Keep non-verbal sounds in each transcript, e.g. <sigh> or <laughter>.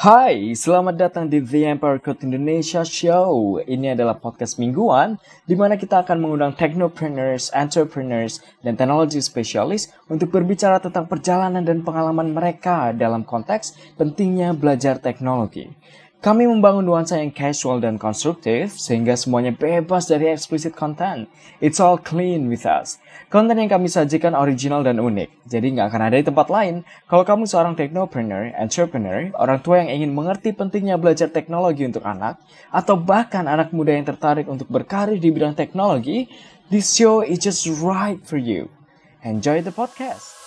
Hai, selamat datang di The Empire Code Indonesia Show. Ini adalah podcast mingguan di mana kita akan mengundang technopreneurs, entrepreneurs, dan teknologi spesialis untuk berbicara tentang perjalanan dan pengalaman mereka dalam konteks pentingnya belajar teknologi. Kami membangun nuansa yang casual dan konstruktif sehingga semuanya bebas dari explicit content. It's all clean with us. Konten yang kami sajikan original dan unik, jadi nggak akan ada di tempat lain. Kalau kamu seorang technopreneur, entrepreneur, orang tua yang ingin mengerti pentingnya belajar teknologi untuk anak, atau bahkan anak muda yang tertarik untuk berkarir di bidang teknologi, this show is just right for you. Enjoy the podcast.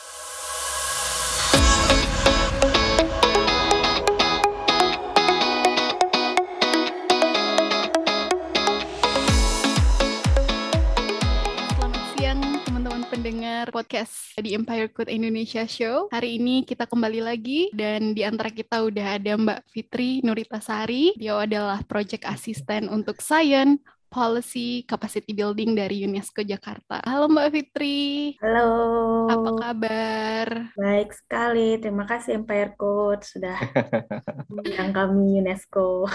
Pendengar podcast di Empire Code Indonesia Show. Hari ini kita kembali lagi dan di antara kita udah ada Mbak Fitri Nuritasari. Dia adalah Project Assistant untuk Science Policy Capacity Building dari UNESCO Jakarta. Halo Mbak Fitri, Halo, apa kabar? baik sekali. Terima kasih Empire Code sudah <laughs> mengundang kami UNESCO.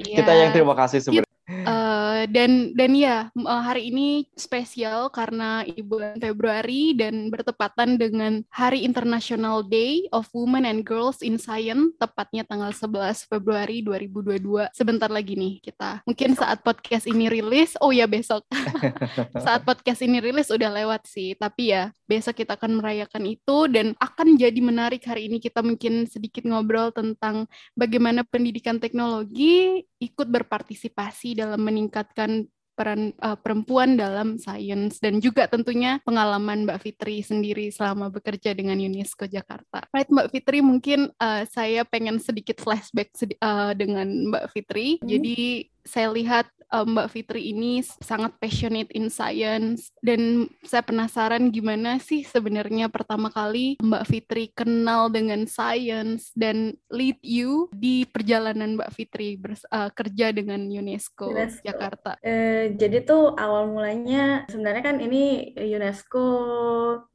Kita yang terima kasih sebenarnya. Eh, dan dan ya eh, hari ini spesial karena bulan Februari dan bertepatan dengan Hari International Day of Women and Girls in Science tepatnya tanggal 11 Februari 2022 sebentar lagi nih kita mungkin saat podcast ini rilis oh ya besok. <laughs> Saat podcast ini rilis udah lewat sih tapi ya besok kita akan merayakan itu dan akan jadi menarik hari ini kita mungkin sedikit ngobrol tentang bagaimana pendidikan teknologi ikut berpartisipasi dalam meningkatkan peran uh, perempuan dalam sains dan juga tentunya pengalaman Mbak Fitri sendiri selama bekerja dengan UNESCO Jakarta. Right Mbak Fitri mungkin uh, saya pengen sedikit flashback sedi uh, dengan Mbak Fitri. Hmm. Jadi saya lihat Mbak Fitri ini sangat passionate in science dan saya penasaran gimana sih sebenarnya pertama kali Mbak Fitri kenal dengan science dan lead you di perjalanan Mbak Fitri bers- uh, kerja dengan UNESCO UNESCO. Jakarta. Eh, jadi tuh awal mulanya sebenarnya kan ini UNESCO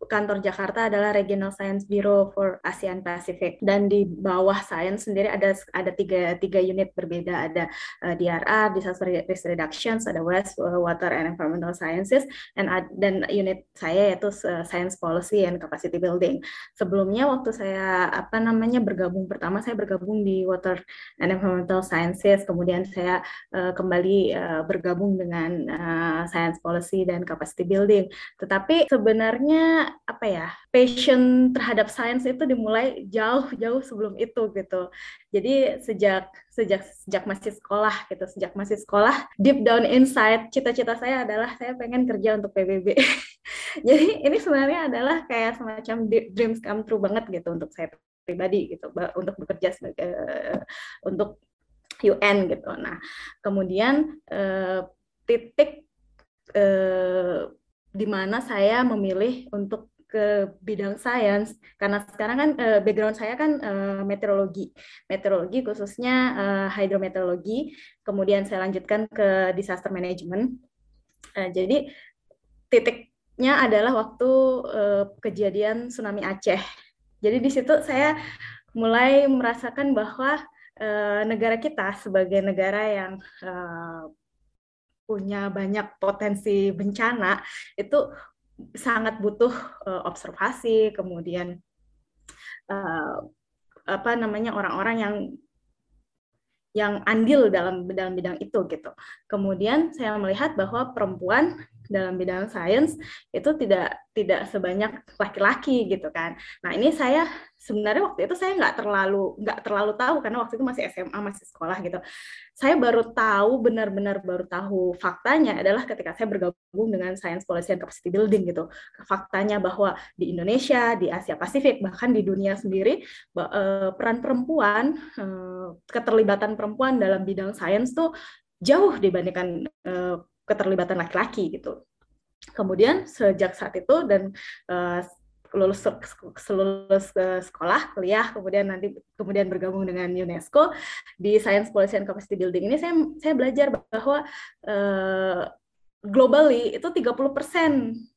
kantor Jakarta adalah Regional Science Bureau for ASEAN Pacific dan di bawah science sendiri ada ada tiga tiga unit berbeda ada eh, DRR Disaster Risk Reductions ada Waste eh, Water and Environmental Sciences dan ad- dan unit saya yaitu eh, Science Policy and Capacity Building. Sebelumnya waktu saya apa namanya bergabung pertama saya bergabung di Water and Environmental Sciences kemudian saya eh, kembali eh, bergabung dengan eh, Science Policy dan Capacity Building. Tetapi sebenarnya apa ya passion terhadap sains itu dimulai jauh-jauh sebelum itu gitu. Jadi sejak sejak sejak masih sekolah gitu, sejak masih sekolah deep down inside cita-cita saya adalah saya pengen kerja untuk PBB. <laughs> Jadi ini sebenarnya adalah kayak semacam dreams come true banget gitu untuk saya pribadi gitu, untuk bekerja sebagai eh, untuk UN gitu. Nah, kemudian eh, titik eh, di mana saya memilih untuk ke bidang sains karena sekarang kan eh, background saya kan eh, meteorologi, meteorologi khususnya eh, hidrometeorologi. Kemudian saya lanjutkan ke disaster management. Eh, jadi titiknya adalah waktu eh, kejadian tsunami Aceh. Jadi di situ saya mulai merasakan bahwa eh, negara kita sebagai negara yang eh, punya banyak potensi bencana itu sangat butuh eh, observasi, kemudian eh, apa namanya orang-orang yang yang andil dalam dalam bidang itu gitu. Kemudian saya melihat bahwa perempuan dalam bidang sains itu tidak tidak sebanyak laki-laki gitu kan. Nah ini saya sebenarnya waktu itu saya nggak terlalu nggak terlalu tahu karena waktu itu masih SMA masih sekolah gitu. Saya baru tahu benar-benar baru tahu faktanya adalah ketika saya bergabung dengan Science Policy and Capacity Building gitu. Faktanya bahwa di Indonesia, di Asia Pasifik bahkan di dunia sendiri eh, peran perempuan eh, keterlibatan perempuan dalam bidang sains tuh jauh dibandingkan eh, keterlibatan laki-laki gitu. Kemudian sejak saat itu dan eh, lulus lulus ke sekolah kuliah kemudian nanti kemudian bergabung dengan UNESCO di Science Policy and Capacity Building ini saya saya belajar bahwa eh, globally itu 30%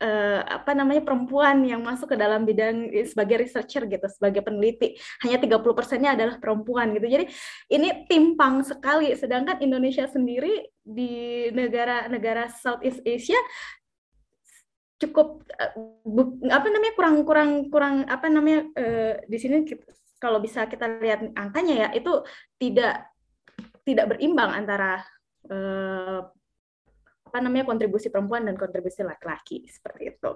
uh, apa namanya perempuan yang masuk ke dalam bidang sebagai researcher gitu, sebagai peneliti. Hanya 30 persennya adalah perempuan gitu. Jadi ini timpang sekali. Sedangkan Indonesia sendiri di negara-negara Southeast Asia cukup bu, apa namanya kurang kurang kurang apa namanya uh, di sini kalau bisa kita lihat angkanya ya itu tidak tidak berimbang antara apa namanya kontribusi perempuan dan kontribusi laki-laki seperti itu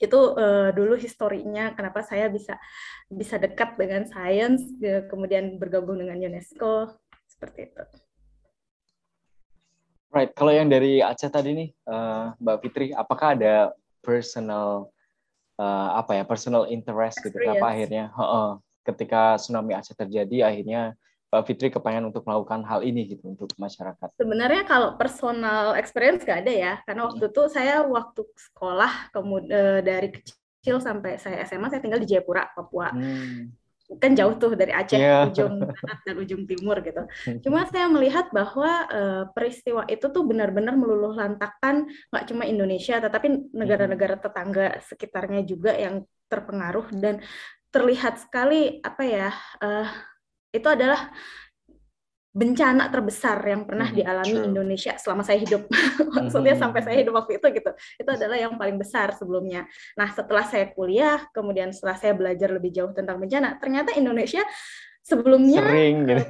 itu uh, dulu historinya kenapa saya bisa bisa dekat dengan sains kemudian bergabung dengan UNESCO seperti itu. Right, kalau yang dari Aceh tadi nih, uh, Mbak Fitri, apakah ada personal uh, apa ya personal interest gitu? Apa akhirnya uh, uh, ketika tsunami Aceh terjadi, akhirnya Mbak Fitri kepengen untuk melakukan hal ini gitu untuk masyarakat? Sebenarnya kalau personal experience gak ada ya, karena waktu itu saya waktu sekolah kemudian eh, dari kecil sampai saya SMA saya tinggal di Jayapura, Papua. Hmm. Kan jauh tuh dari Aceh yeah. ujung barat dan ujung timur gitu. <laughs> Cuma saya melihat bahwa uh, peristiwa itu tuh benar-benar meluluh lantakan nggak cuma Indonesia, tetapi negara-negara tetangga sekitarnya juga yang terpengaruh dan terlihat sekali apa ya uh, itu adalah bencana terbesar yang pernah hmm, dialami True. Indonesia selama saya hidup. <laughs> Maksudnya hmm. sampai saya hidup waktu itu gitu. Itu adalah yang paling besar sebelumnya. Nah, setelah saya kuliah, kemudian setelah saya belajar lebih jauh tentang bencana, ternyata Indonesia sebelumnya Sering, gitu.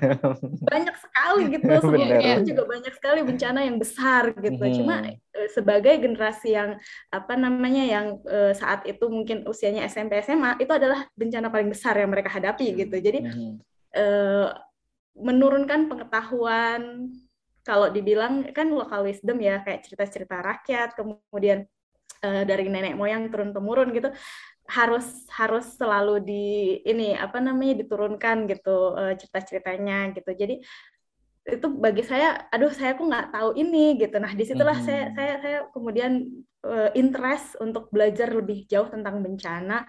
banyak sekali gitu. <laughs> Sebelumnya juga banyak sekali bencana yang besar gitu. Hmm. Cuma eh, sebagai generasi yang apa namanya yang uh, saat itu mungkin usianya SMP SMA itu adalah bencana paling besar yang mereka hadapi gitu. Jadi hmm uh, menurunkan pengetahuan kalau dibilang kan lokal wisdom ya kayak cerita-cerita rakyat kemudian uh, dari nenek moyang turun temurun gitu harus harus selalu di ini apa namanya diturunkan gitu uh, cerita-ceritanya gitu. Jadi itu bagi saya aduh saya kok nggak tahu ini gitu. Nah di situlah hmm. saya saya saya kemudian uh, interest untuk belajar lebih jauh tentang bencana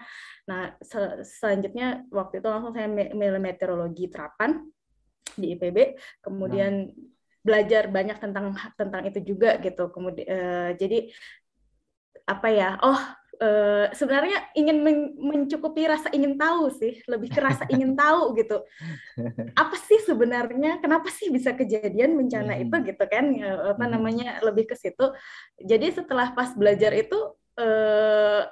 Nah, sel selanjutnya waktu itu langsung saya milih meteorologi terapan di IPB, kemudian nah. belajar banyak tentang tentang itu juga gitu. Kemudian uh, jadi apa ya? Oh, uh, sebenarnya ingin men mencukupi rasa ingin tahu sih, lebih ke rasa ingin <laughs> tahu gitu. Apa sih sebenarnya? Kenapa sih bisa kejadian bencana hmm. itu gitu kan? Ya, apa hmm. namanya? Lebih ke situ. Jadi setelah pas belajar itu uh,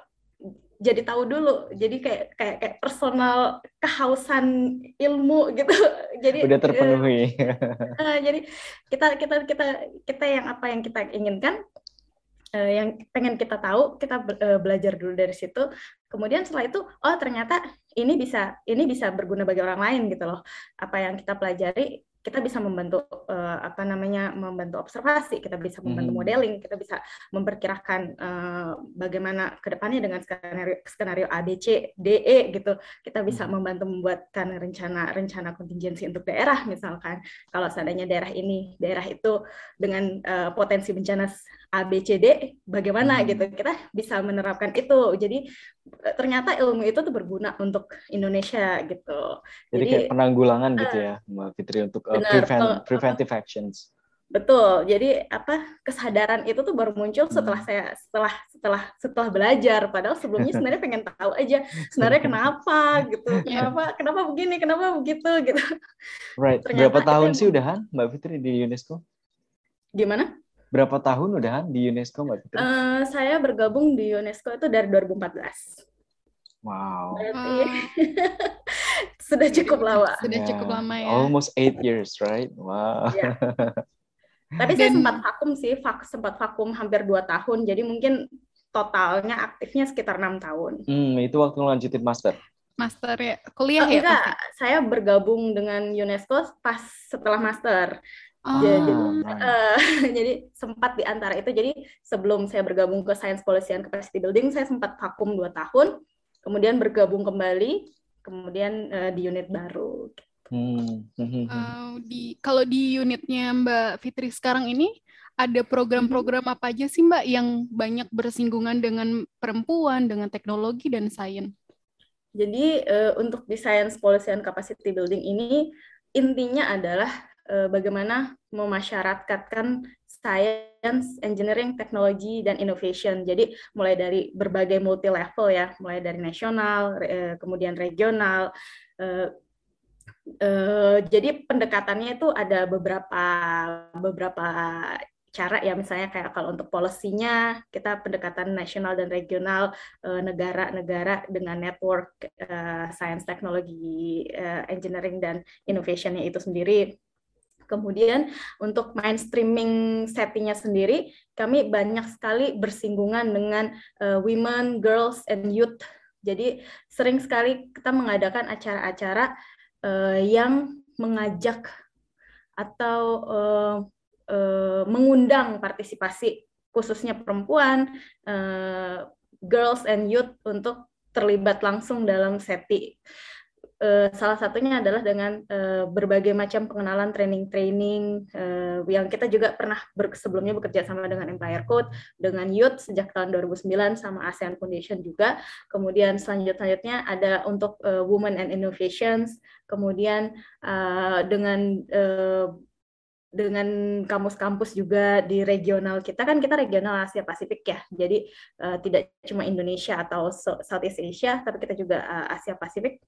jadi tahu dulu. Jadi kayak kayak kayak personal kehausan ilmu gitu. <laughs> Jadi udah terpenuhi. uh, <laughs> jadi kita kita kita kita yang apa yang kita inginkan uh, yang pengen kita tahu kita uh, belajar dulu dari situ. Kemudian setelah itu oh ternyata ini bisa ini bisa berguna bagi orang lain gitu loh. Apa yang kita pelajari kita bisa membantu uh, apa namanya membantu observasi, kita bisa membantu hmm. modeling, kita bisa memperkirakan uh, bagaimana ke depannya dengan skenario skenario A, B, C, D, E gitu. Kita bisa hmm. membantu membuatkan rencana rencana kontingensi untuk daerah misalkan kalau seandainya daerah ini daerah itu dengan uh, potensi bencana A, B, C, D, bagaimana hmm. gitu. Kita bisa menerapkan itu. Jadi eh, ternyata ilmu itu tuh berguna untuk Indonesia gitu. Jadi, Jadi kayak penanggulangan uh, gitu ya, Mbak Fitri untuk uh, benar, prevent, betul. preventive actions. Betul. Jadi apa kesadaran itu tuh baru muncul setelah hmm. saya setelah setelah setelah belajar. Padahal sebelumnya <laughs> sebenarnya pengen tahu aja sebenarnya <laughs> kenapa gitu. <laughs> Kenapa kenapa begini, kenapa begitu gitu. Right. Ternyata Berapa tahun sih udahan Mbak Fitri di UNESCO? Gimana? Berapa tahun udah di UNESCO Mbak Fitri? Uh, saya bergabung di UNESCO itu dari 2014. Wow. Berarti <laughs> sudah cukup lama. Sudah yeah. cukup lama ya. Almost eight years, right? Wow. Yeah. <laughs> Tapi saya sempat vakum sih, vak, sempat vakum hampir dua tahun. Jadi mungkin totalnya aktifnya sekitar enam tahun. Hmm, itu waktu lanjutin master. Master ya, kuliah oh, ya? Enggak, saya bergabung dengan UNESCO pas setelah master. Oh. Jadi, uh, <laughs> jadi sempat di antara itu. Jadi sebelum saya bergabung ke Science Policy and Capacity Building, saya sempat vakum dua tahun, kemudian bergabung kembali, kemudian uh, di unit baru. Hmm. Uh, di kalau di unitnya Mbak Fitri sekarang ini ada program-program apa aja sih Mbak yang banyak bersinggungan dengan perempuan, dengan teknologi dan sains? Jadi uh, untuk di Science Policy and Capacity Building ini intinya adalah bagaimana memasyarakatkan science, engineering, technology, dan innovation. Jadi mulai dari berbagai multi level ya, mulai dari nasional, kemudian regional. Jadi pendekatannya itu ada beberapa beberapa cara ya misalnya kayak kalau untuk polisinya kita pendekatan nasional dan regional negara-negara dengan network science, teknologi, engineering dan innovationnya itu sendiri Kemudian untuk mainstreaming settingnya sendiri, kami banyak sekali bersinggungan dengan uh, women, girls, and youth. Jadi sering sekali kita mengadakan acara-acara uh, yang mengajak atau uh, uh, mengundang partisipasi khususnya perempuan, uh, girls and youth untuk terlibat langsung dalam SETI. Uh, salah satunya adalah dengan uh, berbagai macam pengenalan training-training uh, yang kita juga pernah ber sebelumnya bekerja sama dengan Empire Code, dengan Youth sejak tahun 2009 sama ASEAN Foundation juga. Kemudian selanjutnya ada untuk Women and Innovations, kemudian dengan dengan kampus-kampus juga di regional kita kan kita regional Asia Pasifik ya jadi uh, tidak cuma Indonesia atau Southeast Asia tapi kita juga uh, Asia Pasifik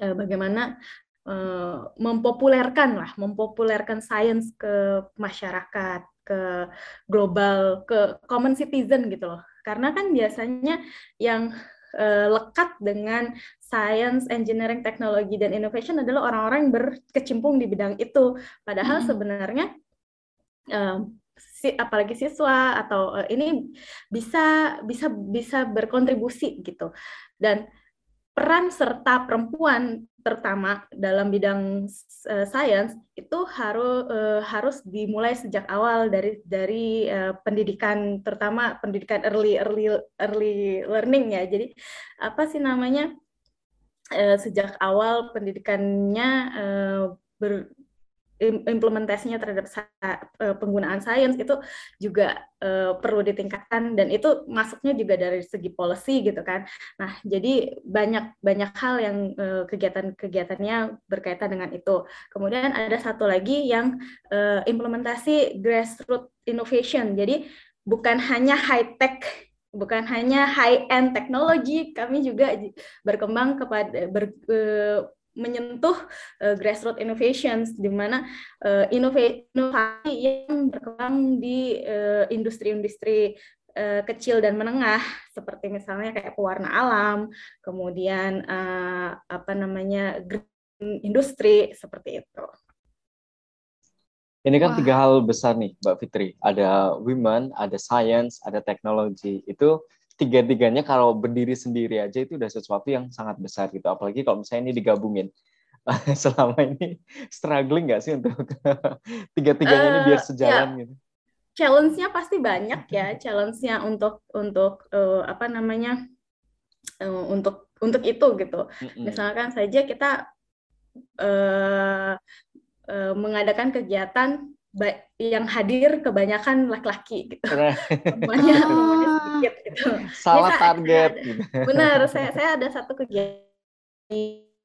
uh, bagaimana uh, mempopulerkan lah, mempopulerkan sains ke masyarakat, ke global, ke common citizen gitu loh. Karena kan biasanya yang uh, lekat dengan science, engineering, teknologi dan innovation adalah orang-orang yang berkecimpung di bidang itu. Padahal hmm. sebenarnya uh, si, apalagi siswa atau uh, ini bisa bisa bisa berkontribusi gitu. Dan peran serta perempuan terutama dalam bidang uh, sains itu harus uh, harus dimulai sejak awal dari dari uh, pendidikan terutama pendidikan early early early learning ya. Jadi apa sih namanya? Uh, sejak awal pendidikannya uh, ber, implementasinya terhadap e, penggunaan sains itu juga uh, perlu ditingkatkan dan itu masuknya juga dari segi policy gitu kan. Nah, jadi banyak banyak hal yang uh, kegiatan-kegiatannya berkaitan dengan itu. Kemudian ada satu lagi yang implementasi grassroots innovation. Jadi bukan hanya high tech bukan hanya high end teknologi, kami juga berkembang kepada ber, menyentuh uh, grassroots innovations di mana uh, inovasi yang berkembang di uh, industri-industri uh, kecil dan menengah seperti misalnya kayak pewarna alam, kemudian uh, apa namanya green industri seperti itu. Ini kan Wah. tiga hal besar nih, Mbak Fitri. Ada women, ada science, ada teknologi. Itu tiga-tiganya kalau berdiri sendiri aja itu udah sesuatu yang sangat besar gitu. Apalagi kalau misalnya ini digabungin. <laughs> Selama ini struggling nggak sih untuk <laughs> tiga-tiganya uh, ini biar eh, sejalan ya. gitu? Challenge-nya pasti banyak ya. Challenge-nya untuk untuk uh, apa namanya uh, untuk untuk itu gitu. Mm-hmm. Misalkan saja kita uh, uh, mengadakan kegiatan yang hadir kebanyakan laki-laki gitu. Semuanya, <laughs> sedikit gitu. Salah ya, target. Gitu. <laughs> Benar, saya saya ada satu kegiatan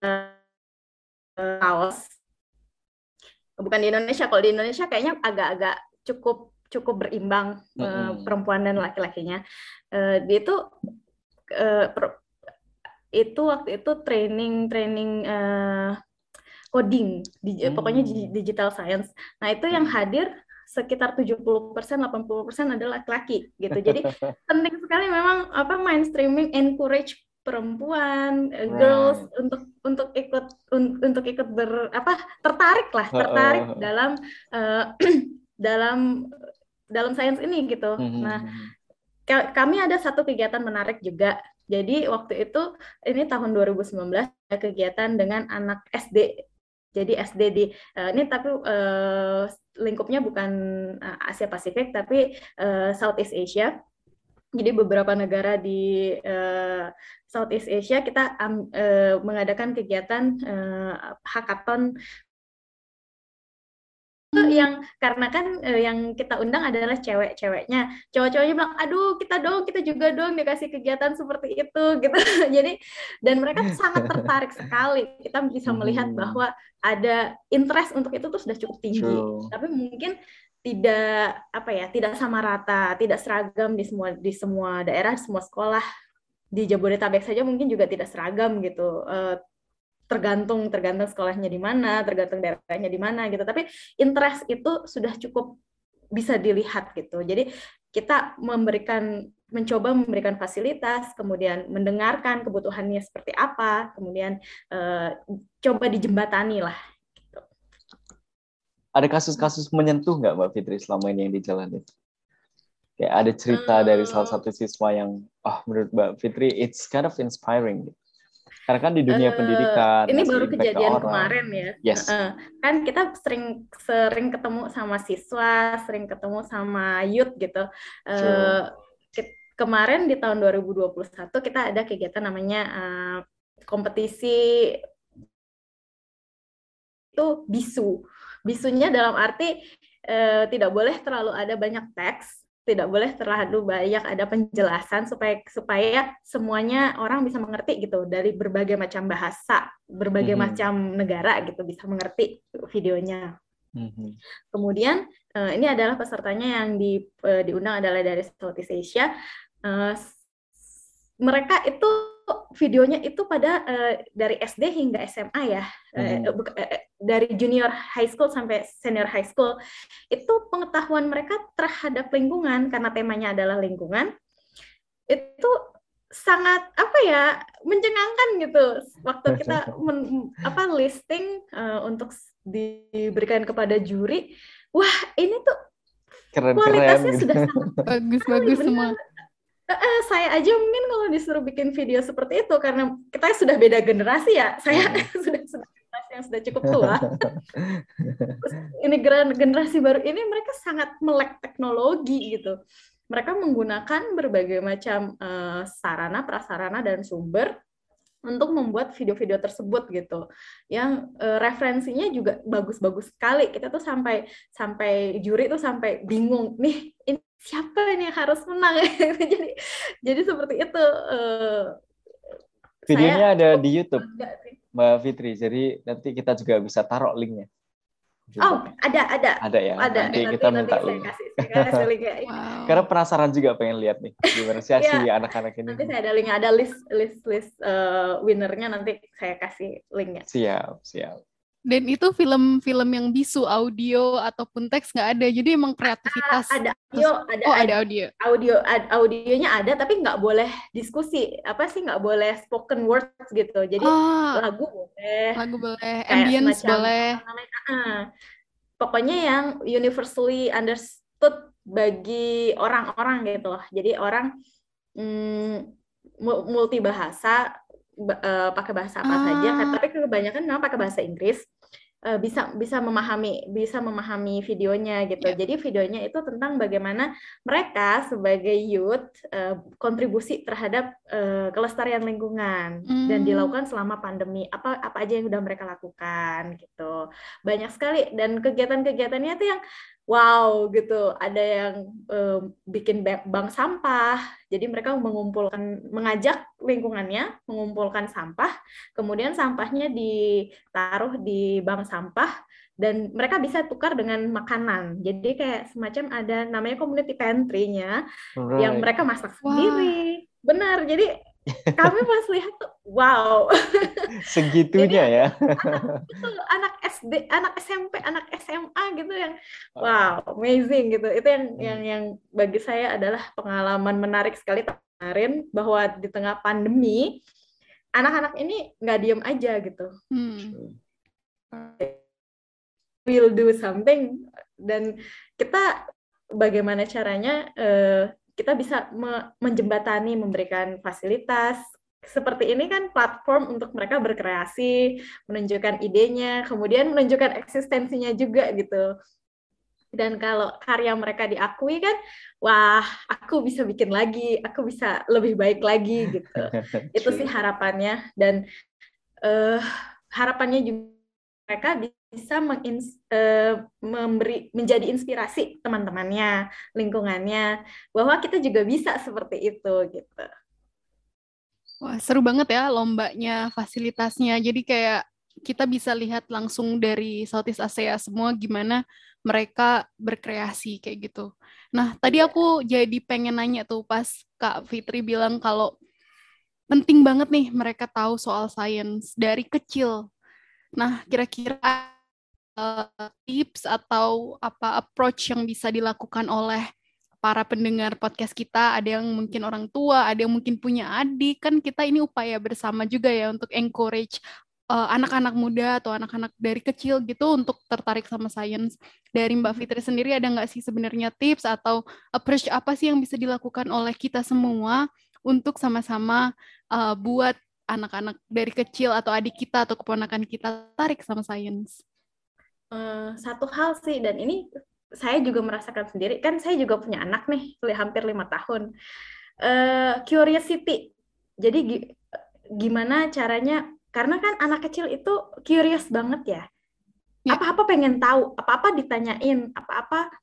uh, kaos. Bukan di Indonesia, kalau di Indonesia kayaknya agak-agak cukup cukup berimbang mm -hmm. uh, perempuan dan laki-lakinya. Uh, dia itu uh, itu waktu itu training training uh, coding, di, hmm. pokoknya digital science. Nah, itu yang hmm. hadir sekitar 70% 80% adalah laki-laki gitu. Jadi <laughs> penting sekali memang apa mainstreaming encourage perempuan, right. girls untuk untuk ikut un, untuk ikut ber apa tertarik lah, tertarik uh, uh, dalam uh, <clears throat> dalam dalam sains ini gitu. Uh, nah, kami ada satu kegiatan menarik juga. Jadi waktu itu ini tahun 2019 ada kegiatan dengan anak SD jadi SD di uh, ini tapi uh, lingkupnya bukan uh, Asia Pasifik tapi uh, Southeast Asia. Jadi beberapa negara di uh, Southeast Asia kita um, uh, mengadakan kegiatan uh, hackathon yang karena kan uh, yang kita undang adalah cewek-ceweknya. Cowok-cowoknya bilang aduh kita dong kita juga dong dikasih kegiatan seperti itu <laughs> gitu. Jadi dan mereka sangat tertarik sekali. Kita bisa melihat hmm. bahwa ada interest untuk itu tuh sudah cukup tinggi. True. tapi mungkin tidak apa ya tidak sama rata tidak seragam di semua di semua daerah semua sekolah di Jabodetabek saja mungkin juga tidak seragam gitu. Uh, tergantung tergantung sekolahnya di mana tergantung daerahnya di mana gitu tapi interest itu sudah cukup bisa dilihat gitu jadi kita memberikan mencoba memberikan fasilitas kemudian mendengarkan kebutuhannya seperti apa kemudian uh, coba dijembatani lah ada kasus-kasus menyentuh nggak Mbak Fitri selama ini yang dijalani? Kayak ada cerita uh, dari salah satu siswa yang, oh menurut Mbak Fitri, it's kind of inspiring. Karena kan di dunia uh, pendidikan ini baru kejadian kemarin ya. Yes. Uh, kan kita sering sering ketemu sama siswa, sering ketemu sama youth gitu. Uh, kemarin di tahun 2021 kita ada kegiatan namanya uh, kompetisi itu bisu bisunya dalam arti eh, tidak boleh terlalu ada banyak teks tidak boleh terlalu banyak ada penjelasan supaya supaya semuanya orang bisa mengerti gitu dari berbagai macam bahasa berbagai mm -hmm. macam negara gitu bisa mengerti videonya mm -hmm. kemudian eh, ini adalah pesertanya yang di, eh, diundang adalah dari Southeast Asia eh, mereka itu videonya itu pada uh, dari SD hingga SMA ya, hmm. uh, uh, dari junior high school sampai senior high school, itu pengetahuan mereka terhadap lingkungan karena temanya adalah lingkungan, itu sangat apa ya mencengangkan gitu. Waktu kita men, apa listing uh, untuk diberikan kepada juri, wah ini tuh keren, kualitasnya keren, sudah <laughs> sangat bagus-bagus semua uh, saya aja mungkin kalau disuruh bikin video seperti itu karena kita sudah beda generasi ya. Saya hmm. <laughs> sudah sudah generasi yang sudah cukup tua. Ini generasi baru ini mereka sangat melek teknologi gitu. Mereka menggunakan berbagai macam uh, sarana prasarana dan sumber untuk membuat video-video tersebut gitu. Yang uh, referensinya juga bagus-bagus sekali. Kita tuh sampai sampai juri tuh sampai bingung nih ini siapa ini yang harus menang <laughs> jadi jadi seperti itu uh, videonya saya, ada di YouTube Mbak Fitri jadi nanti kita juga bisa taruh linknya Oh, ada, ada. Ada ya. Ada. Nanti, nanti kita minta nanti link. Saya kasih, saya kasih link ya. <laughs> wow. Karena penasaran juga pengen lihat nih gimana sih <laughs> yeah. anak-anak ini. Nanti saya ada link, ada list list list uh, winnernya nanti saya kasih linknya. Siap, siap dan itu film-film yang bisu audio ataupun teks nggak ada. Jadi emang kreativitas ada audio ada oh ada audio. audio ad, audionya ada tapi nggak boleh diskusi. Apa sih nggak boleh spoken words gitu. Jadi oh, lagu boleh. Lagu boleh. Ambience boleh. uh, pokoknya yang universally understood bagi orang-orang gitu loh. Jadi orang mm, multi bahasa uh, pakai bahasa apa ah. saja, tapi kebanyakan memang pakai bahasa Inggris uh, bisa bisa memahami bisa memahami videonya gitu. Yeah. Jadi videonya itu tentang bagaimana mereka sebagai youth uh, kontribusi terhadap uh, kelestarian lingkungan mm. dan dilakukan selama pandemi. Apa apa aja yang sudah mereka lakukan gitu. Banyak sekali dan kegiatan-kegiatannya itu yang wow gitu. Ada yang um, bikin bank sampah. Jadi mereka mengumpulkan mengajak lingkungannya mengumpulkan sampah. Kemudian sampahnya ditaruh di bank sampah dan mereka bisa tukar dengan makanan. Jadi kayak semacam ada namanya community pantry-nya right. yang mereka masak sendiri. Benar. Jadi kami pas lihat tuh wow. <laughs> Segitunya Jadi, ya. anak, itu anak SD anak SMP anak SMA gitu yang wow amazing gitu. Itu yang hmm. yang yang bagi saya adalah pengalaman menarik sekali kemarin bahwa di tengah pandemi anak-anak ini nggak diem aja gitu. Hmm. will do something. Dan kita bagaimana caranya uh, kita bisa me menjembatani memberikan fasilitas seperti ini kan platform untuk mereka berkreasi, menunjukkan idenya, kemudian menunjukkan eksistensinya juga gitu. Dan kalau karya mereka diakui kan, wah, aku bisa bikin lagi, aku bisa lebih baik lagi gitu. <laughs> Itu sih harapannya dan uh, harapannya juga mereka bisa mengins, uh, memberi menjadi inspirasi teman-temannya, lingkungannya bahwa kita juga bisa seperti itu gitu. Wah, seru banget ya lombanya, fasilitasnya. Jadi kayak kita bisa lihat langsung dari Southeast Asia semua gimana mereka berkreasi kayak gitu. Nah, tadi Iya. aku jadi pengen nanya tuh pas Kak Fitri bilang kalau penting banget nih mereka tahu soal sains dari kecil. Nah, kira-kira uh, tips atau apa approach yang bisa dilakukan oleh para pendengar podcast kita, ada yang mungkin orang tua, ada yang mungkin punya adik, kan kita ini upaya bersama juga ya untuk encourage uh, anak-anak muda atau anak-anak dari kecil gitu untuk tertarik sama sains. Dari Mbak Fitri sendiri ada nggak sih sebenarnya tips atau approach apa sih yang bisa dilakukan oleh kita semua untuk sama-sama uh, buat anak-anak dari kecil atau adik kita atau keponakan kita tarik sama sains? Uh, satu hal sih dan ini saya juga merasakan sendiri. Kan saya juga punya anak nih hampir lima tahun. Uh, curiosity. Jadi gimana caranya? Karena kan anak kecil itu curious banget ya. Apa-apa pengen tahu apa-apa ditanyain apa-apa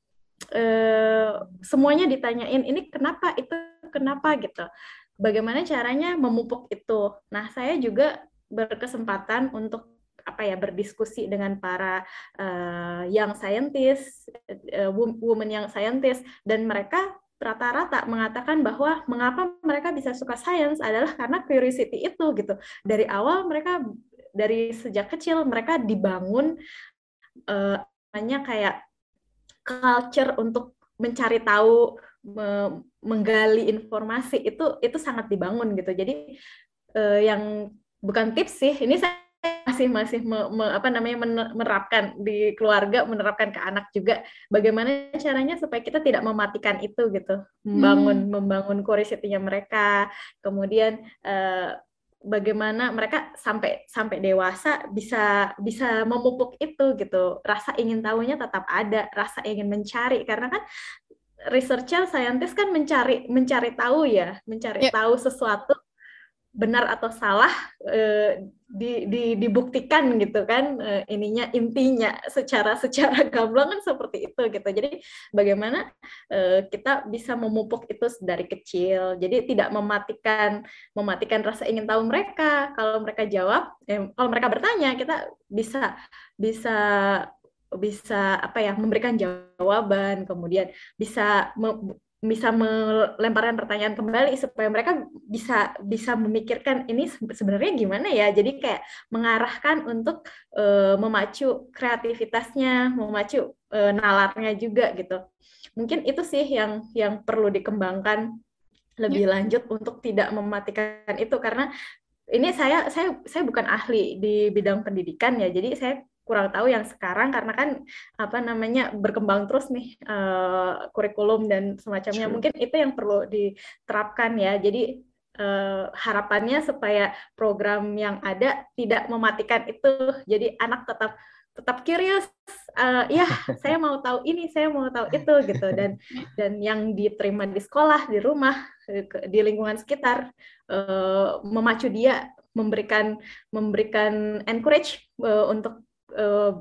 uh, semuanya ditanyain. Ini kenapa itu kenapa gitu bagaimana caranya memupuk itu nah saya juga berkesempatan untuk apa ya berdiskusi dengan para uh, young scientist, uh, women yang scientist dan mereka rata-rata mengatakan bahwa mengapa mereka bisa suka sains adalah karena curiosity itu gitu. Dari awal mereka dari sejak kecil mereka dibangun uh, hanya kayak culture untuk mencari tahu, menggali informasi itu itu sangat dibangun gitu. Jadi uh, yang bukan tips sih, ini saya masih masih me, me, apa namanya menerapkan di keluarga menerapkan ke anak juga bagaimana caranya supaya kita tidak mematikan itu gitu membangun hmm. membangun curiosity-nya mereka kemudian uh, bagaimana mereka sampai sampai dewasa bisa bisa memupuk itu gitu rasa ingin tahunya tetap ada rasa ingin mencari karena kan researcher scientist kan mencari mencari tahu ya mencari yeah. tahu sesuatu benar atau salah eh, di, di, dibuktikan gitu kan eh, ininya intinya secara <laughs> secara gamblang kan seperti itu gitu. Jadi bagaimana eh, kita bisa memupuk itu dari kecil. Jadi tidak mematikan mematikan rasa ingin tahu mereka. Kalau mereka jawab eh, kalau mereka bertanya kita bisa bisa bisa apa ya memberikan jawaban kemudian bisa bisa melemparkan pertanyaan kembali supaya mereka bisa bisa memikirkan ini sebenarnya gimana ya. Jadi kayak mengarahkan untuk uh, memacu kreativitasnya memacu uh, nalarnya juga gitu. Mungkin itu sih yang yang perlu dikembangkan lebih yeah. lanjut untuk tidak mematikan itu. Karena ini saya saya saya bukan ahli di bidang pendidikan ya. Jadi saya kurang tahu yang sekarang karena kan apa namanya berkembang terus nih uh, kurikulum dan semacamnya. Sure. mungkin itu yang perlu diterapkan ya. Jadi uh, harapannya supaya program yang ada tidak mematikan itu. Jadi anak tetap tetap curious uh, ya saya mau tahu ini saya mau tahu itu gitu. Dan dan yang diterima di sekolah di rumah di lingkungan sekitar uh, memacu dia memberikan memberikan encourage uh, untuk uh,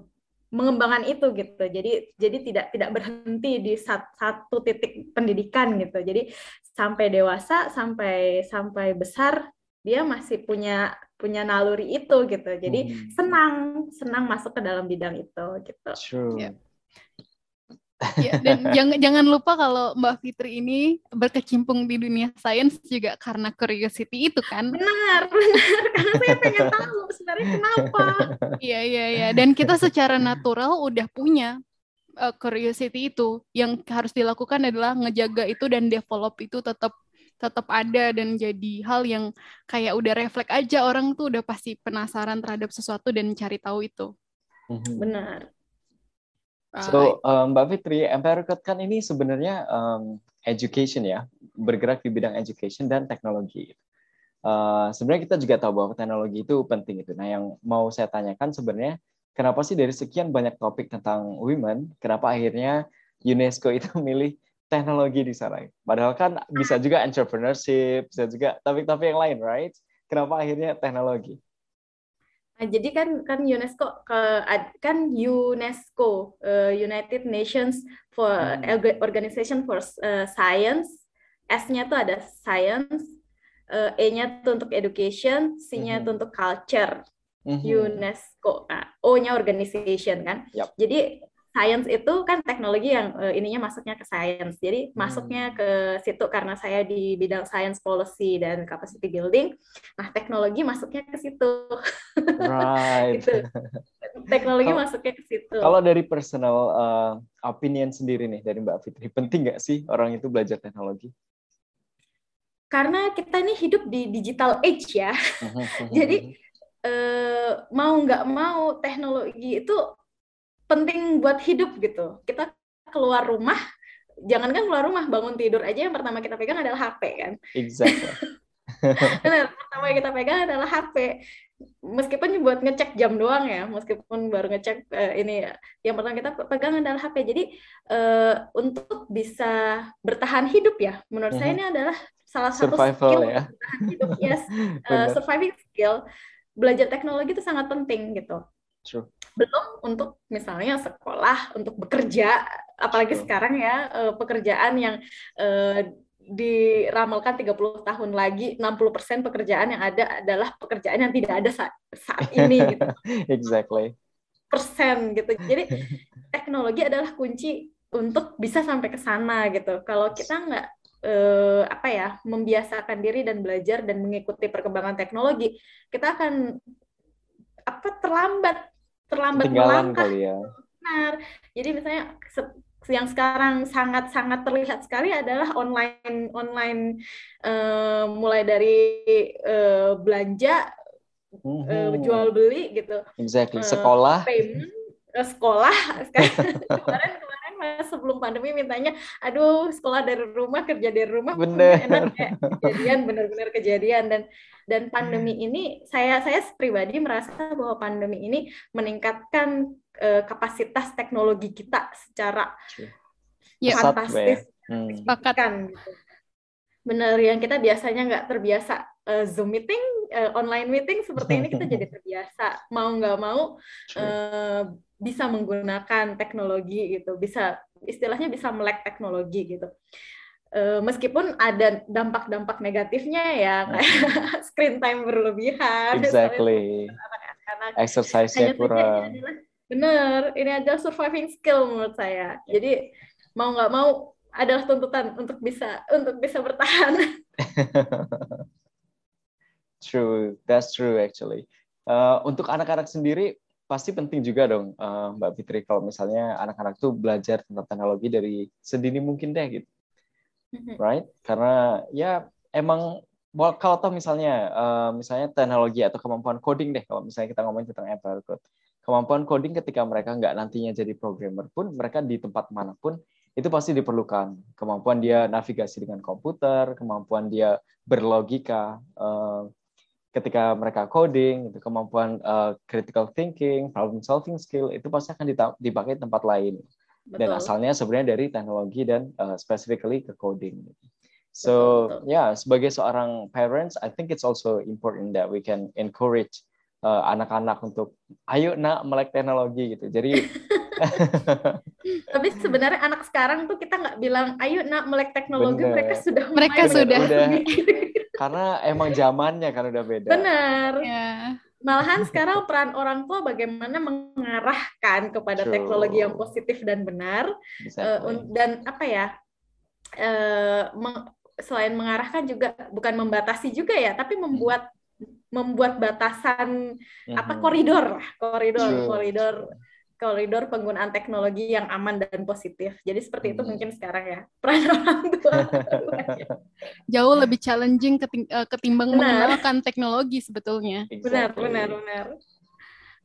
mengembangkan itu gitu. Jadi jadi tidak tidak berhenti di satu titik pendidikan gitu. Jadi sampai dewasa sampai sampai besar dia masih punya punya naluri itu gitu. Jadi hmm. senang senang masuk ke dalam bidang itu gitu. Sure. Yeah. Ya, dan <laughs> jangan jangan lupa kalau Mbak Fitri ini berkecimpung di dunia sains juga karena curiosity itu kan. Benar, benar. Karena saya pengen tahu sebenarnya kenapa. <laughs> Iya, iya, iya. Dan kita secara natural udah punya uh, curiosity itu. Yang harus dilakukan adalah ngejaga itu dan develop itu tetap tetap ada dan jadi hal yang kayak udah refleks aja orang tuh udah pasti penasaran terhadap sesuatu dan cari tahu itu. Benar. So, um, Mbak Fitri, Empire Code kan ini sebenarnya um, education ya, bergerak di bidang education dan teknologi. Uh, sebenarnya kita juga tahu bahwa teknologi itu penting itu. Nah, yang mau saya tanyakan sebenarnya, kenapa sih dari sekian banyak topik tentang women, kenapa akhirnya UNESCO itu <laughs> milih teknologi di sana? Padahal kan bisa juga entrepreneurship, bisa juga topik-topik yang lain, right? Kenapa akhirnya teknologi? Nah, jadi kan kan UNESCO ke kan UNESCO uh, United Nations for hmm. Organization for uh, Science S-nya tuh ada science, uh, E-nya tuh untuk education, C-nya hmm. tuh untuk culture. mm-hmm. UNESCO. Nah, O-nya organization kan. Yep. Jadi science itu kan teknologi yang uh, ininya masuknya ke science. Jadi hmm. masuknya ke situ karena saya di bidang science policy dan capacity building. Nah, teknologi masuknya ke situ. <laughs> Right. gitu. Teknologi kalo, masuknya ke situ. Kalau dari personal uh, opinion sendiri nih dari Mbak Fitri, penting nggak sih orang itu belajar teknologi? Karena kita ini hidup di digital age ya. <laughs> Jadi uh, mau nggak mau teknologi itu penting buat hidup gitu. Kita keluar rumah, jangankan keluar rumah, bangun tidur aja yang pertama kita pegang adalah HP kan. Exactly. <laughs> Benar, pertama yang kita pegang adalah HP. Meskipun buat ngecek jam doang ya, meskipun baru ngecek uh, ini yang pertama kita pegang adalah HP. Jadi uh, untuk bisa bertahan hidup ya, menurut mm -hmm. saya mhm. ini adalah salah satu Survival, skill ya. bertahan hidup. <laughs> Yes, uh, surviving skill. Belajar teknologi itu sangat penting gitu. True. Belum untuk misalnya sekolah, untuk bekerja, apalagi sekarang ya uh, pekerjaan yang uh, diramalkan 30 tahun lagi 60% pekerjaan yang ada adalah pekerjaan yang tidak ada saat, saat ini gitu. <laughs> exactly. Persen gitu. Jadi <laughs> teknologi adalah kunci untuk bisa sampai ke sana gitu. Kalau kita nggak eh, apa ya membiasakan diri dan belajar dan mengikuti perkembangan teknologi, kita akan apa terlambat terlambat melangkah. Kali ya. Benar. Jadi misalnya yang sekarang sangat-sangat terlihat sekali adalah online online uh, mulai dari uh, belanja uh, uh, jual beli gitu. Exactly. Sekolah. payment, uh, sekolah. <laughs> kemarin kemarin sebelum pandemi mintanya, aduh sekolah dari rumah kerja dari rumah. Bener. Enak ya. Kejadian benar-benar kejadian dan dan pandemi hmm. ini saya saya pribadi merasa bahwa pandemi ini meningkatkan uh, kapasitas teknologi kita secara ya, fantastis. Hmm. Kan gitu. Benar yang kita biasanya nggak terbiasa uh, Zoom meeting, uh, online meeting seperti ini kita jadi terbiasa. Mau nggak mau uh, bisa menggunakan teknologi gitu, bisa istilahnya bisa melek teknologi gitu. Uh, meskipun ada dampak-dampak negatifnya ya kayak <laughs> screen time berlebihan exactly. exercise-nya kurang. adalah, bener ini adalah surviving skill menurut saya. Jadi mau nggak mau adalah tuntutan untuk bisa untuk bisa bertahan <laughs> true that's true actually uh, untuk anak-anak sendiri pasti penting juga dong uh, Mbak Fitri kalau misalnya anak-anak tuh belajar tentang teknologi dari sedini mungkin deh gitu Mm-hmm. right? Karena ya emang kalau tahu misalnya uh, misalnya teknologi atau kemampuan coding deh kalau misalnya kita ngomongin tentang Apple Code. Kemampuan coding ketika mereka nggak nantinya jadi programmer pun mereka di tempat mana pun itu pasti diperlukan. Kemampuan dia navigasi dengan komputer, kemampuan dia berlogika uh, ketika mereka coding, itu kemampuan uh, critical thinking, problem solving skill itu pasti akan dipakai tempat lain. Betul. Dan asalnya sebenarnya dari teknologi dan uh, specifically ke coding. So betul, ya yeah, sebagai seorang parents, I think it's also important that we can encourage uh, anak-anak uh, untuk ayo nak melek teknologi gitu. Jadi <laughs> <laughs> tapi sebenarnya anak sekarang tuh kita nggak bilang ayo nak melek teknologi, Bener. mereka sudah mereka sudah. udah <laughs> karena emang zamannya kan udah beda. Benar. Yeah malahan sekarang peran orang tua bagaimana mengarahkan kepada True. teknologi yang positif dan benar uh, dan apa ya uh, selain mengarahkan juga bukan membatasi juga ya tapi membuat membuat batasan mm-hmm. apa koridor lah koridor True. koridor koridor penggunaan teknologi yang aman dan positif. Jadi seperti itu hmm. mungkin sekarang ya peran orang tua. <laughs> Jauh lebih challenging eh, ketimbang benar. mengenalkan teknologi sebetulnya. Benar, benar, benar.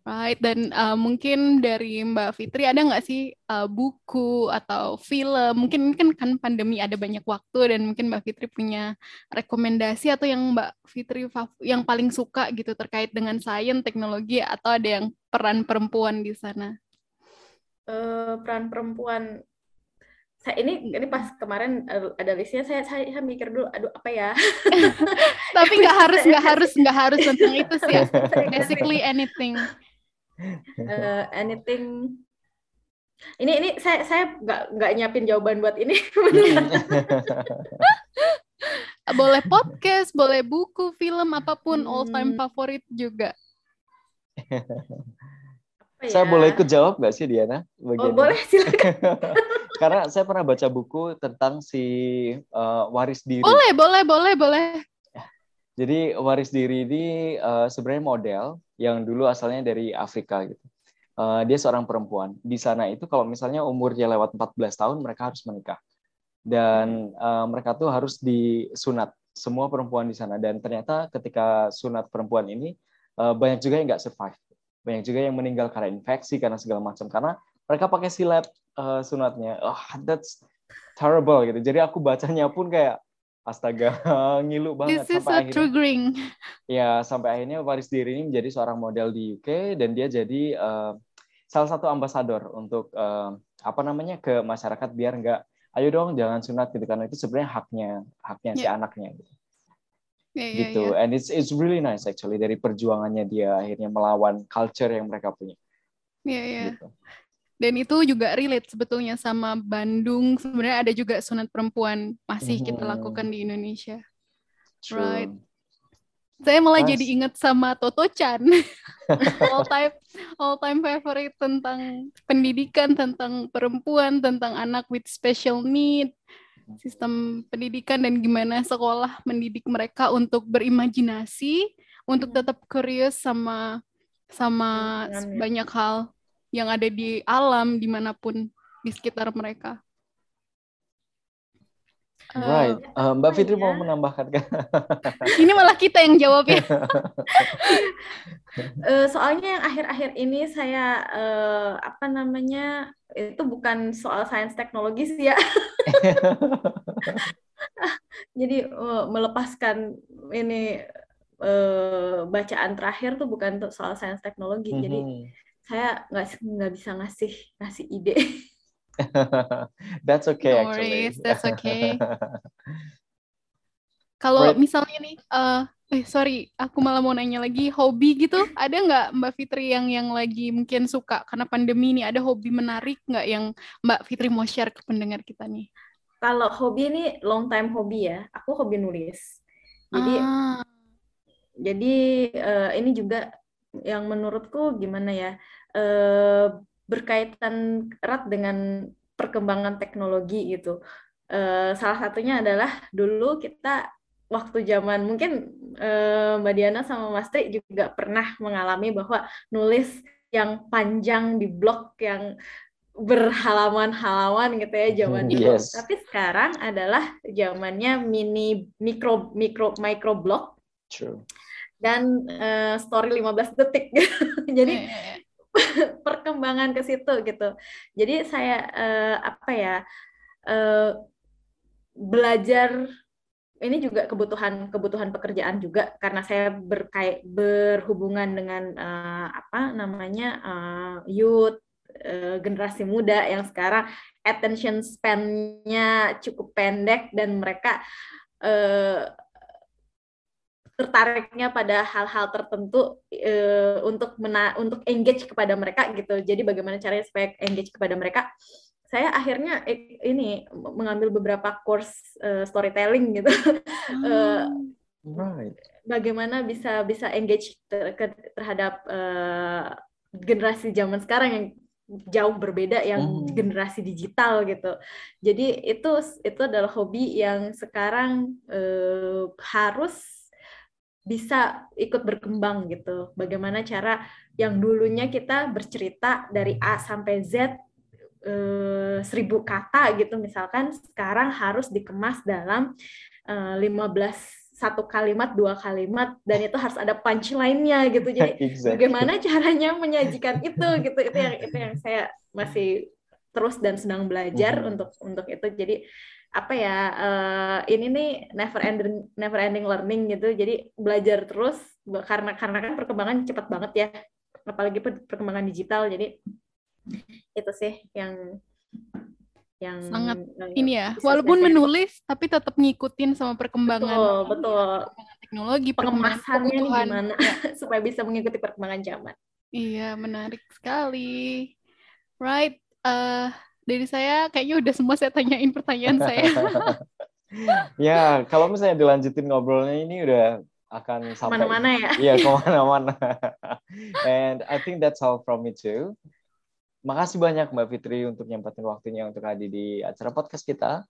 Right, dan uh, mungkin dari Mbak Fitri ada nggak sih uh, buku atau film? Mungkin kan kan pandemi ada banyak waktu dan mungkin Mbak Fitri punya rekomendasi atau yang Mbak Fitri yang paling suka gitu terkait dengan sains, teknologi atau ada yang peran perempuan di sana? Uh, peran perempuan. Saya ini ini pas kemarin ada listnya saya saya, saya mikir dulu aduh apa ya? <laughs> Tapi nggak harus nggak harus nggak harus tentang itu sih ya <laughs> basically anything. Uh, anything. Ini ini saya saya nggak nggak nyiapin jawaban buat ini <laughs> boleh podcast boleh buku film apa pun hmm. all time favorit juga Saya ya? boleh ikut jawab nggak sih Diana? Oh, bagian ini? boleh silakan. <laughs> Karena saya pernah baca buku tentang si eh, waris diri. Boleh, boleh, boleh, boleh. Jadi waris diri ini eh, sebenarnya model yang dulu asalnya dari Afrika gitu. Eh, dia seorang perempuan. Di sana itu kalau misalnya umurnya lewat 14 tahun mereka harus menikah. Dan eh, mereka tuh harus disunat semua perempuan di sana dan ternyata ketika sunat perempuan ini eh, banyak juga yang nggak survive. Banyak juga yang meninggal karena infeksi karena segala macam karena mereka pakai silet eh, sunatnya. Oh, that's terrible gitu. Jadi aku bacanya pun kayak astaga <laughs> ngilu banget This is sampai so akhirnya triggering. Ya, sampai akhirnya Waris Diri ini menjadi seorang model di UK dan dia jadi eh, salah satu ambasador untuk eh, apa namanya ke masyarakat biar nggak ayo dong jangan sunat gitu karena itu sebenarnya haknya haknya si Ya. anaknya gitu. Iya, iya, gitu. iya. And it's it's really nice actually dari perjuangannya dia akhirnya melawan culture yang mereka punya Iya, iya. gitu. Dan itu juga relate sebetulnya sama Bandung. Sebenarnya ada juga sunat perempuan masih kita Mhm. lakukan di Indonesia. True. Right. Saya malah Mas. jadi ingat sama Toto Chan. <laughs> all time all time favorite tentang pendidikan, tentang perempuan, tentang anak with special need, sistem pendidikan dan gimana sekolah mendidik mereka untuk berimajinasi, untuk tetap curious sama sama banyak hal yang ada di alam di mana pun di sekitar mereka. Right. Eh, Mbak Fitri mau ya? menambahkan kan? <laughs> ini malah kita yang jawab ya. <laughs> Eh, soalnya yang akhir-akhir ini saya eh, apa namanya itu bukan soal sains teknologi sih ya. <laughs> Jadi melepaskan ini eh, bacaan terakhir tuh bukan untuk soal sains teknologi. Jadi Mhm. saya nggak nggak bisa ngasih ngasih ide. <laughs> That's okay No actually. worries, that's okay. <laughs> Kalau Right. misalnya nih, eh, eh sorry, aku malah mau nanya lagi, hobi gitu, ada nggak Mbak Fitri yang yang lagi mungkin suka karena pandemi ini ada hobi menarik nggak yang Mbak Fitri mau share ke pendengar kita nih? Kalau hobi ini long time hobi ya. Aku hobi nulis. Jadi Ah, Jadi eh, ini juga yang menurutku gimana ya eh, berkaitan erat dengan perkembangan teknologi gitu. Eh, salah satunya adalah dulu kita waktu zaman mungkin eh, Mbak Diana sama Mas Tri juga pernah mengalami bahwa nulis yang panjang di blog yang berhalaman-halaman gitu ya zaman dulu. Yes. Tapi sekarang adalah zamannya mini mikro mikro micro blog True. dan eh, story 15 detik. <laughs> Jadi. <laughs> perkembangan ke situ gitu. Jadi saya eh, apa ya eh, belajar ini juga kebutuhan kebutuhan pekerjaan juga karena saya berkait berhubungan dengan eh, apa namanya eh, youth eh, generasi muda yang sekarang attention span-nya cukup pendek dan mereka eh, tertariknya pada hal-hal tertentu eh, untuk mena untuk engage kepada mereka gitu. Jadi bagaimana caranya supaya engage kepada mereka? Saya akhirnya ik- ini mengambil beberapa course eh, storytelling gitu. <laughs> Eh, Right. bagaimana bisa bisa engage ter- terhadap eh, generasi zaman sekarang yang jauh berbeda yang Hmm. generasi digital gitu. Jadi itu itu adalah hobi yang sekarang eh, harus bisa ikut berkembang gitu. Bagaimana cara yang dulunya kita bercerita dari A sampai Z eh, seribu kata gitu misalkan sekarang harus dikemas dalam eh, 15 satu kalimat dua kalimat dan itu harus ada punchline-nya gitu jadi <laughs> exactly. bagaimana caranya menyajikan itu gitu itu yang itu yang saya masih terus dan sedang belajar Mhm. untuk untuk itu jadi apa ya eh, ini nih never ending never ending learning gitu. Jadi belajar terus karena karena kan perkembangan cepat banget ya. Apalagi per- perkembangan digital. Jadi itu sih yang yang Sangat eh, ini ya, walaupun saya menulis tapi tetap ngikutin sama perkembangan. Betul betul. Perkembangan teknologi, pengemasannya gimana? <laughs> Supaya bisa mengikuti perkembangan zaman. Iya, menarik sekali. Right. eh dari saya kayaknya udah semua saya tanyain pertanyaan saya. <laughs> ya, kalau misalnya dilanjutin ngobrolnya ini udah akan sampai Mana-mana ya. Iya, ke mana-mana. And I think that's all from me too. Makasih banyak Mbak Fitri untuk nyempatin waktunya untuk hadir di acara podcast kita.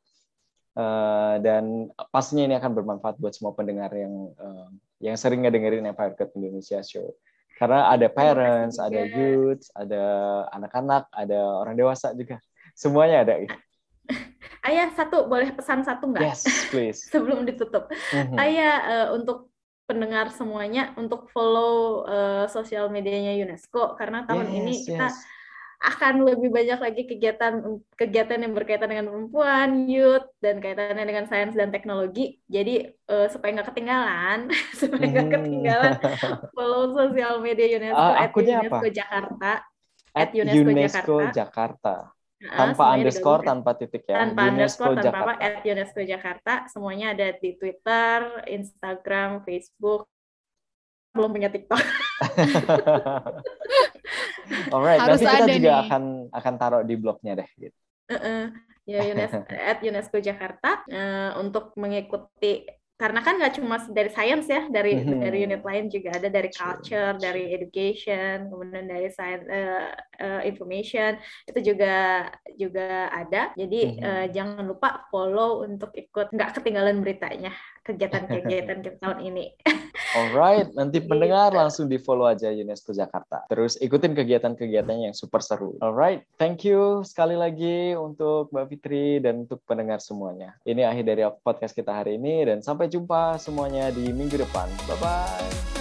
Uh, dan pastinya ini akan bermanfaat buat semua pendengar yang uh, yang sering ngedengerin Empire Cut Indonesia Show. Karena ada parents, ada youth, ada anak-anak, ada orang dewasa juga. Semuanya ada. Ayah satu boleh pesan satu nggak? Yes, please. <laughs> Sebelum ditutup. Mhm. Ayah uh, untuk pendengar semuanya untuk follow uh, sosial medianya UNESCO karena tahun Yes, ini kita yes. akan lebih banyak lagi kegiatan kegiatan yang berkaitan dengan perempuan, youth dan kaitannya dengan sains dan teknologi. Jadi uh, supaya nggak ketinggalan, <laughs> supaya nggak Hmm. ketinggalan, <laughs> follow sosial media UNESCO Ah, at UNESCO apa? Jakarta. At UNESCO UNESCO Jakarta. Jakarta. Nah, Tanpa underscore, digabungkan. tanpa titik ya. tanpa UNESCO underscore tanpa apa Jakarta. at UNESCO Jakarta semuanya ada di Twitter, Instagram, Facebook. Belum punya TikTok. <laughs> Alright, Harus nanti kita ada juga nih. akan akan taruh di blognya deh. Gitu. Heeh. ya UNESCO, at UNESCO Jakarta eh, untuk mengikuti karena kan nggak cuma dari science ya dari Mhm. dari unit lain juga ada dari culture dari education kemudian dari science eh, eh, information itu juga juga ada jadi Mhm. eh, jangan lupa follow untuk ikut nggak ketinggalan beritanya kegiatan-kegiatan <laughs> kita tahun ini Alright, nanti Gitu. pendengar langsung di follow aja UNESCO Jakarta. Terus ikutin kegiatan-kegiatannya yang super seru. Alright, thank you sekali lagi untuk Mbak Fitri dan untuk pendengar semuanya. Ini akhir dari podcast kita hari ini dan sampai jumpa semuanya di minggu depan. Bye-bye.